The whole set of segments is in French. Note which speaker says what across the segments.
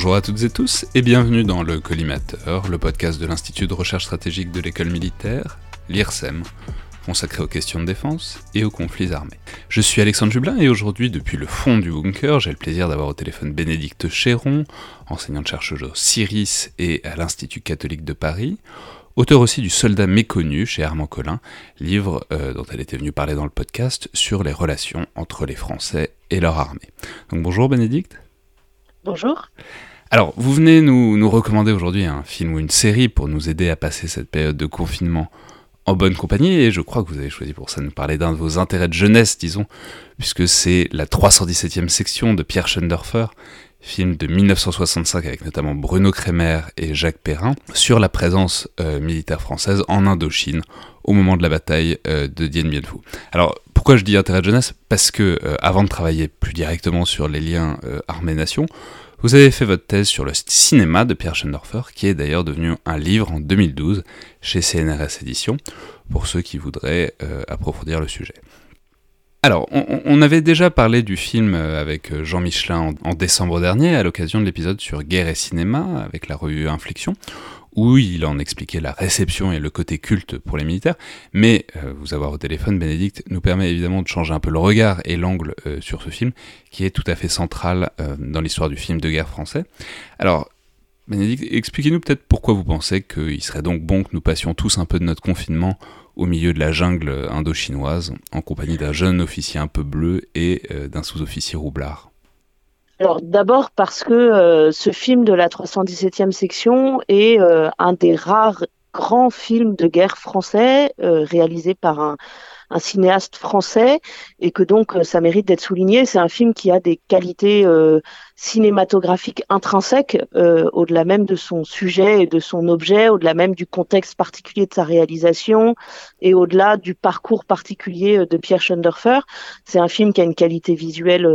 Speaker 1: Bonjour à toutes et tous et bienvenue dans le Collimateur, le podcast de l'Institut de recherche stratégique de l'école militaire, l'IRSEM, consacré aux questions de défense et aux conflits armés. Je suis Alexandre Jublin et aujourd'hui, depuis le fond du bunker, j'ai le plaisir d'avoir au téléphone Bénédicte Chéron, enseignante-chercheuse au CIRIS et à l'Institut catholique de Paris, auteur aussi du Soldat méconnu chez Armand Collin, livre euh, dont elle était venue parler dans le podcast sur les relations entre les Français et leur armée. Donc bonjour Bénédicte.
Speaker 2: Bonjour.
Speaker 1: Alors, vous venez nous, recommander aujourd'hui un film ou une série pour nous aider à passer cette période de confinement en bonne compagnie, et je crois que vous avez choisi pour ça de nous parler d'un de vos intérêts de jeunesse, disons, puisque c'est la 317e section de Pierre Schoendorfer, film de 1965 avec notamment Bruno Kremer et Jacques Perrin, sur la présence euh, militaire française en Indochine au moment de la bataille euh, de Dien Bien. Alors, pourquoi je dis intérêt de jeunesse? Parce que, euh, avant de travailler plus directement sur les liens armée-nation, vous avez fait votre thèse sur le cinéma de Pierre Schendorfer, qui est d'ailleurs devenu un livre en 2012 chez CNRS Éditions, pour ceux qui voudraient euh, approfondir le sujet. Alors, on, avait déjà parlé du film euh, avec euh, Jean Michelin en décembre dernier, à l'occasion de l'épisode sur guerre et cinéma, avec la revue Infliction, où il en expliquait la réception et le côté culte pour les militaires, mais euh, vous avoir au téléphone, Bénédicte, nous permet évidemment de changer un peu le regard et l'angle euh, sur ce film, qui est tout à fait central euh, dans l'histoire du film de guerre français. Alors, Bénédicte, expliquez-nous peut-être pourquoi vous pensez qu'il serait donc bon que nous passions tous un peu de notre confinement au milieu de la jungle indo-chinoise, en compagnie d'un jeune officier un peu bleu et d'un sous-officier roublard.
Speaker 2: Alors d'abord parce que euh, ce film de la 317e section est euh, un des rares grands films de guerre français euh, réalisé par un, cinéaste français et que donc euh, ça mérite d'être souligné. C'est un film qui a des qualités euh, cinématographiques intrinsèques euh, au-delà même de son sujet et de son objet, au-delà même du contexte particulier de sa réalisation et au-delà du parcours particulier de Pierre Schoendorfer. C'est un film qui a une qualité visuelle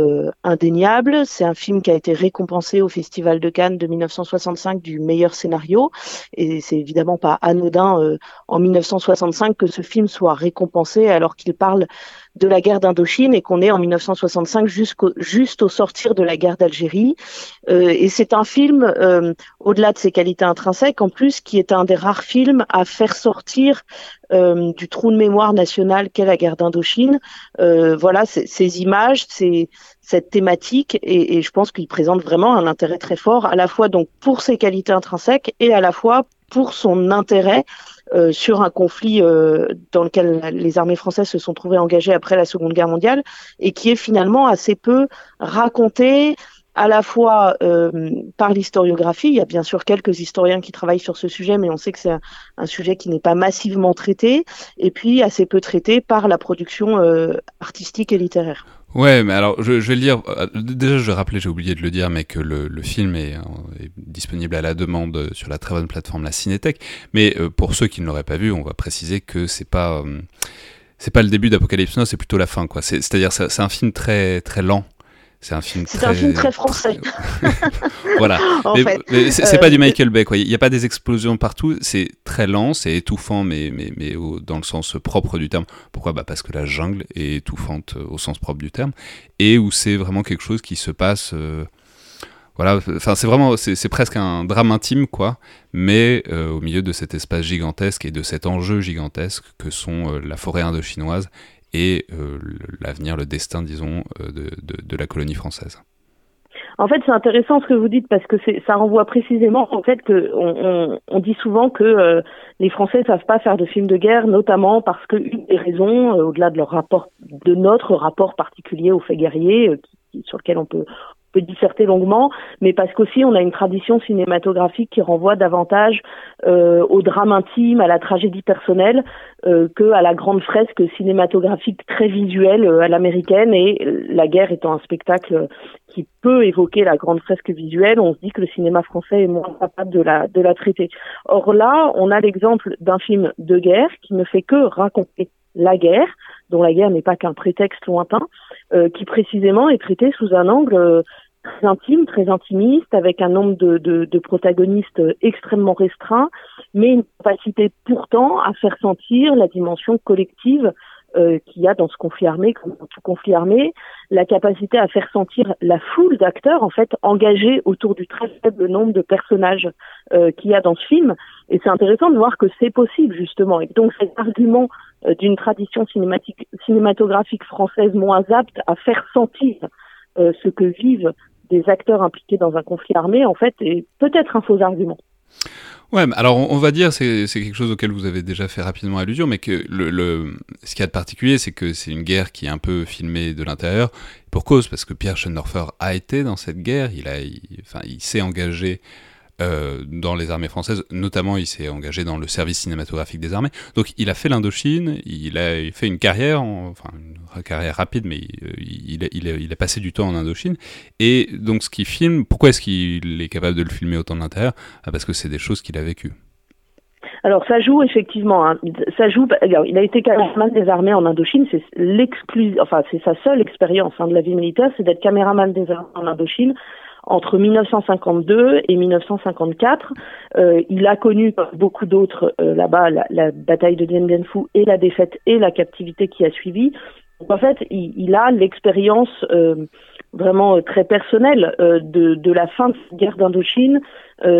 Speaker 2: indéniable. C'est un film qui a été récompensé au Festival de Cannes de 1965 du meilleur scénario et c'est évidemment pas anodin en 1965 que ce film soit récompensé alors qu'il parle de la guerre d'Indochine et qu'on est en 1965 jusqu'au juste au sortir de la guerre d'Algérie. Euh, et c'est un film, euh, au-delà de ses qualités intrinsèques, en plus, qui est un des rares films à faire sortir euh, du trou de mémoire national qu'est la guerre d'Indochine. voilà, ces images, c'est cette thématique, et, et je pense qu'il présente vraiment un intérêt très fort, à la fois donc pour ses qualités intrinsèques et à la fois pour son intérêt euh, sur un conflit euh, dans lequel les armées françaises se sont trouvées engagées après la Seconde Guerre mondiale et qui est finalement assez peu raconté à la fois euh, par l'historiographie, il y a bien sûr quelques historiens qui travaillent sur ce sujet, mais on sait que c'est un, sujet qui n'est pas massivement traité, et puis assez peu traité par la production artistique et littéraire.
Speaker 1: Ouais, mais alors je, vais le dire. Euh, déjà, je rappeler, j'ai oublié de le dire, mais que le, le film est, euh, est, disponible à la demande sur la très bonne plateforme la Cinétech. Mais euh, pour ceux qui ne l'auraient pas vu, on va préciser que c'est pas c'est pas le début d'Apocalypse Now, c'est plutôt la fin, quoi. C'est-à-dire, c'est un film très très lent
Speaker 2: c'est un film très... un film très français.
Speaker 1: voilà. mais, c'est pas du euh, Michael Bay, quoi. Il n'y a pas des explosions partout. C'est très lent, c'est étouffant, mais, mais, mais dans le sens propre du terme. Pourquoi? Bah Parce que la jungle est étouffante euh, au sens propre du terme. Et où c'est vraiment quelque chose qui se passe. Euh, voilà, enfin c'est vraiment, c'est presque un drame intime, quoi, mais au milieu de cet espace gigantesque et de cet enjeu gigantesque que sont la forêt indochinoise et euh, l'avenir, le destin, disons, euh, de, la colonie française.
Speaker 2: En fait, c'est intéressant ce que vous dites parce que ça renvoie précisément en fait que on, dit souvent que euh, les Français ne savent pas faire de films de guerre, notamment parce qu'une des raisons, au-delà de leur rapport, de notre rapport particulier aux faits guerriers, sur lequel on peut peut disserter longuement, mais parce qu'aussi on a une tradition cinématographique qui renvoie davantage euh, au drame intime, à la tragédie personnelle, euh, que à la grande fresque cinématographique très visuelle euh, à l'américaine. Et la guerre étant un spectacle qui peut évoquer la grande fresque visuelle, on se dit que le cinéma français est moins capable de la de la traiter. Or là, on a l'exemple d'un film de guerre qui ne fait que raconter la guerre, dont la guerre n'est pas qu'un prétexte lointain, euh, qui précisément est traité sous un angle très intime, très intimiste, avec un nombre de, protagonistes extrêmement restreint, mais une capacité pourtant à faire sentir la dimension collective euh, qu'il y a dans ce conflit armé, comme dans tout conflit armé, la capacité à faire sentir la foule d'acteurs en fait engagés autour du très faible nombre de personnages euh, qu'il y a dans ce film. Et c'est intéressant de voir que c'est possible justement. Et donc cet argument euh, d'une tradition cinématographique française moins apte à faire sentir euh, ce que vivent des acteurs impliqués dans un conflit armé, en fait, est peut-être un faux argument.
Speaker 1: Ouais, alors on va dire, c'est quelque chose auquel vous avez déjà fait rapidement allusion, mais que le, le ce qu'il y a de particulier, c'est que c'est une guerre qui est un peu filmée de l'intérieur, pour cause, parce que Pierre Schoendorfer a été dans cette guerre, il, a, enfin, il s'est engagé euh, dans les armées françaises, notamment il s'est engagé dans le service cinématographique des armées. Donc il a fait l'Indochine, il a fait une carrière, enfin une carrière rapide, mais euh, il, a, passé du temps en Indochine. Et donc ce qu'il filme, pourquoi est-ce qu'il est capable de le filmer autant de l'intérieur ah, Parce que c'est des choses qu'il a vécues.
Speaker 2: Alors ça joue effectivement, hein. ça joue. Il a été caméraman des armées en Indochine, c'est l'exclus, enfin c'est sa seule expérience hein, de la vie militaire, c'est d'être caméraman des armées en Indochine entre 1952 et 1954. Euh, il a connu, beaucoup d'autres euh, là-bas, la, la, bataille de Dien Bien Phu et la défaite et la captivité qui a suivi. Donc, en fait, il, a l'expérience euh, vraiment très personnelle de, de, la fin de cette guerre d'Indochine,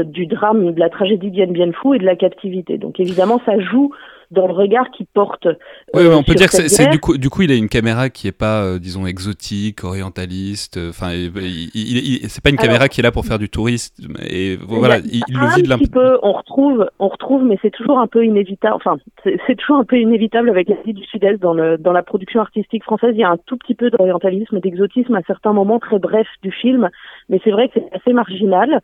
Speaker 2: du drame, de la tragédie Dien Bien Phu et de la captivité. Donc évidemment, ça joue dans le regard qu'il porte.
Speaker 1: oui, on peut dire que c'est du coup, du coup, il a une caméra qui est pas, euh, disons, exotique, orientaliste. Enfin, c'est pas une caméra qui est là pour faire du tourisme. Et voilà, il, il le vide
Speaker 2: un petit peu. On retrouve, on retrouve, mais c'est toujours un peu inévitable. Enfin, c'est toujours un peu inévitable avec l'Asie du Sud-Est dans, le, dans la production artistique française. Il y a un tout petit peu d'orientalisme d'exotisme à certains moments très brefs du film, mais c'est vrai que c'est assez marginal.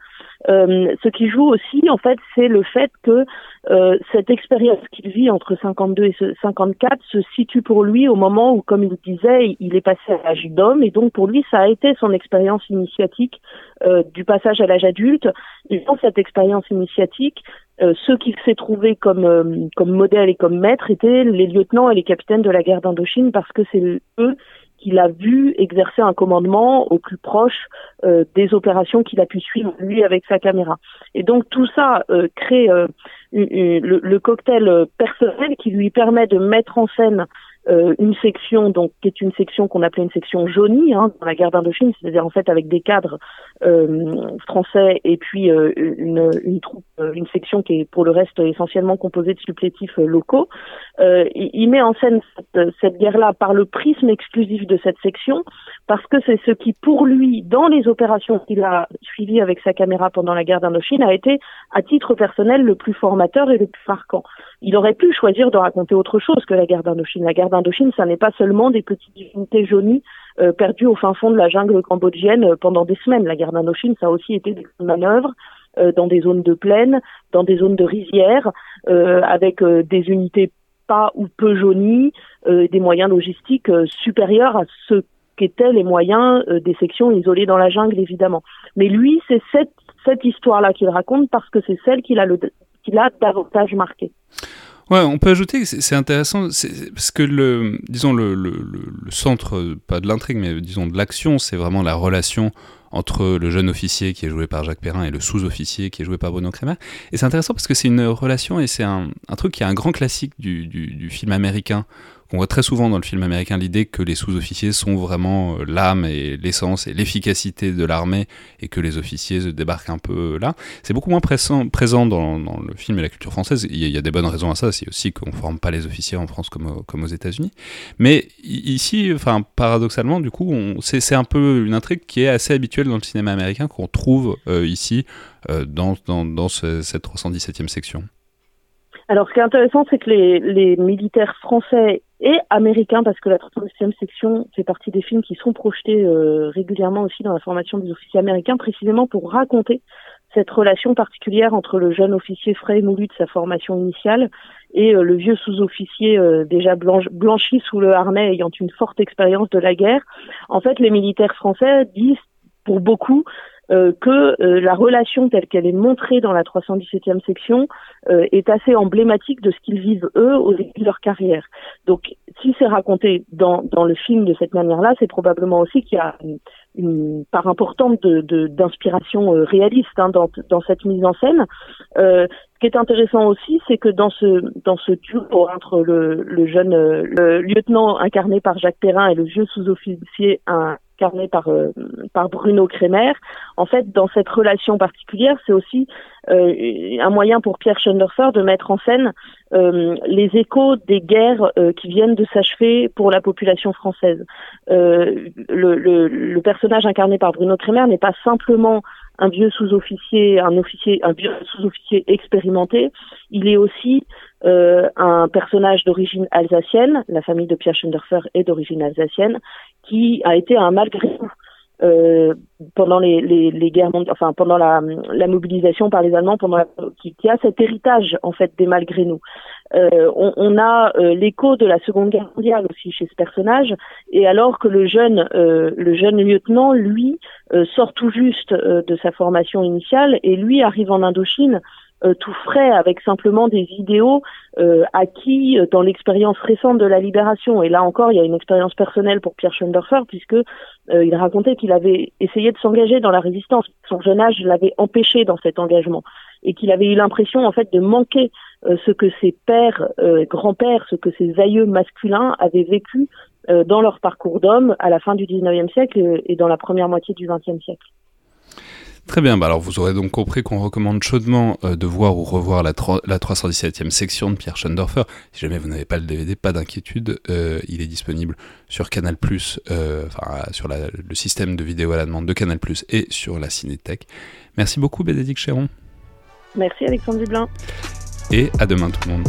Speaker 2: Euh, ce qui joue aussi, en fait, c'est le fait que euh, cette expérience qu'il vit entre 52 et 54 se situe pour lui au moment où, comme il disait, il est passé à l'âge d'homme, et donc pour lui, ça a été son expérience initiatique euh, du passage à l'âge adulte. Et dans cette expérience initiatique, euh, ceux qu'il s'est trouvé comme euh, comme modèle et comme maître étaient les lieutenants et les capitaines de la guerre d'Indochine parce que c'est eux qu'il a vu exercer un commandement au plus proche euh, des opérations qu'il a pu suivre lui avec sa caméra. Et donc tout ça euh, crée euh, le, le, cocktail personnel qui lui permet de mettre en scène euh, une section donc qui est une section qu'on appelait une section jaunie hein, dans la guerre d'Indochine, c'est-à-dire en fait avec des cadres euh, français et puis euh, une, une troupe, euh, une section qui est pour le reste essentiellement composée de supplétifs euh, locaux. Il, il, met en scène cette, cette guerre-là par le prisme exclusif de cette section parce que c'est ce qui pour lui dans les opérations qu'il a suivies avec sa caméra pendant la guerre d'Indochine a été à titre personnel le plus formateur et le plus marquant. Il aurait pu choisir de raconter autre chose que la guerre d'Indochine. La guerre d'Indochine, ça n'est pas seulement des petites unités jaunies euh, perdues au fin fond de la jungle cambodgienne euh, pendant des semaines. La guerre d'Indochine, ça a aussi été des manœuvres euh, dans des zones de plaine, dans des zones de rizière, euh, avec des unités pas ou peu jaunies, des moyens logistiques supérieurs à ce qu'étaient les moyens des sections isolées dans la jungle, évidemment. Mais lui, c'est cette, cette histoire-là qu'il raconte parce que c'est celle qu'il a le qui l'a davantage marqué.
Speaker 1: Ouais, on peut ajouter que c'est intéressant parce que le, disons le, centre, pas de l'intrigue, mais disons de l'action, c'est vraiment la relation entre le jeune officier qui est joué par Jacques Perrin et le sous-officier qui est joué par Bruno Kremer. Et c'est intéressant parce que c'est une relation et c'est un, truc qui est un grand classique du film américain on voit très souvent dans le film américain l'idée que les sous-officiers sont vraiment euh, l'âme et l'essence et l'efficacité de l'armée et que les officiers se débarquent un peu là. C'est beaucoup moins présent, présent dans, le film et la culture française. Il y, a, des bonnes raisons à ça. C'est aussi qu'on forme pas les officiers en France comme, comme aux États-Unis. Mais ici, enfin, paradoxalement, du coup, c'est un peu une intrigue qui est assez habituelle dans le cinéma américain qu'on trouve euh, ici euh, dans, dans, dans ce, cette 317e section.
Speaker 2: Alors, ce qui est intéressant, c'est que les, militaires français et américains, parce que la 36e section fait partie des films qui sont projetés euh, régulièrement aussi dans la formation des officiers américains, précisément pour raconter cette relation particulière entre le jeune officier frais et moulu de sa formation initiale et euh, le vieux sous-officier euh, déjà blanchi, blanchi sous le harnais ayant une forte expérience de la guerre. En fait, les militaires français disent pour beaucoup euh, que euh, la relation telle qu'elle est montrée dans la 317e section euh, est assez emblématique de ce qu'ils vivent eux au début de leur carrière. Donc, si c'est raconté dans, dans le film de cette manière-là, c'est probablement aussi qu'il y a une part importante d'inspiration de, réaliste hein, dans, dans, cette mise en scène. ce qui est intéressant aussi, c'est que dans ce dans ce duo entre le, le jeune le lieutenant incarné par Jacques Perrin et le vieux sous-officier incarné par euh, par Bruno Kremer. En fait, dans cette relation particulière, c'est aussi euh, un moyen pour Pierre Schoendorfer de mettre en scène euh, les échos des guerres qui viennent de s'achever pour la population française. Le, le, le, personnage incarné par Bruno Kremer n'est pas simplement un vieux sous-officier, un officier, un vieux sous-officier expérimenté. Il est aussi euh, un personnage d'origine alsacienne. La famille de Pierre Schoenderfer est d'origine alsacienne, qui a été un malgré euh, pendant les, les, les, guerres enfin pendant la, la, mobilisation par les Allemands, pendant la, qui, qui, a cet héritage en fait des malgré nous. Euh, on, on, a euh, l'écho de la Seconde Guerre mondiale aussi chez ce personnage, et alors que le jeune euh, le jeune lieutenant, lui, sort tout juste de sa formation initiale et lui arrive en Indochine euh, tout frais avec simplement des idéaux euh, acquis euh, dans l'expérience récente de la libération. Et là encore, il y a une expérience personnelle pour Pierre Schoenderfer puisque il racontait qu'il avait essayé de s'engager dans la résistance. Son jeune âge l'avait empêché dans cet engagement et qu'il avait eu l'impression en fait de manquer ce que ses pères, grands-pères, ce que ses aïeux masculins avaient vécu dans leur parcours d'homme à la fin du 19e siècle et dans la première moitié du 20e siècle.
Speaker 1: Très bien, bah alors vous aurez donc compris qu'on recommande chaudement euh, de voir ou revoir la, la 317e section de Pierre Schoendorfer. Si jamais vous n'avez pas le DVD, pas d'inquiétude, euh, il est disponible sur Canal+, euh, enfin sur le système de vidéo à la demande de Canal+, et sur la Cinétech. Merci beaucoup Bénédicte Chéron.
Speaker 2: Merci Alexandre Dublin.
Speaker 1: Et à demain tout le monde.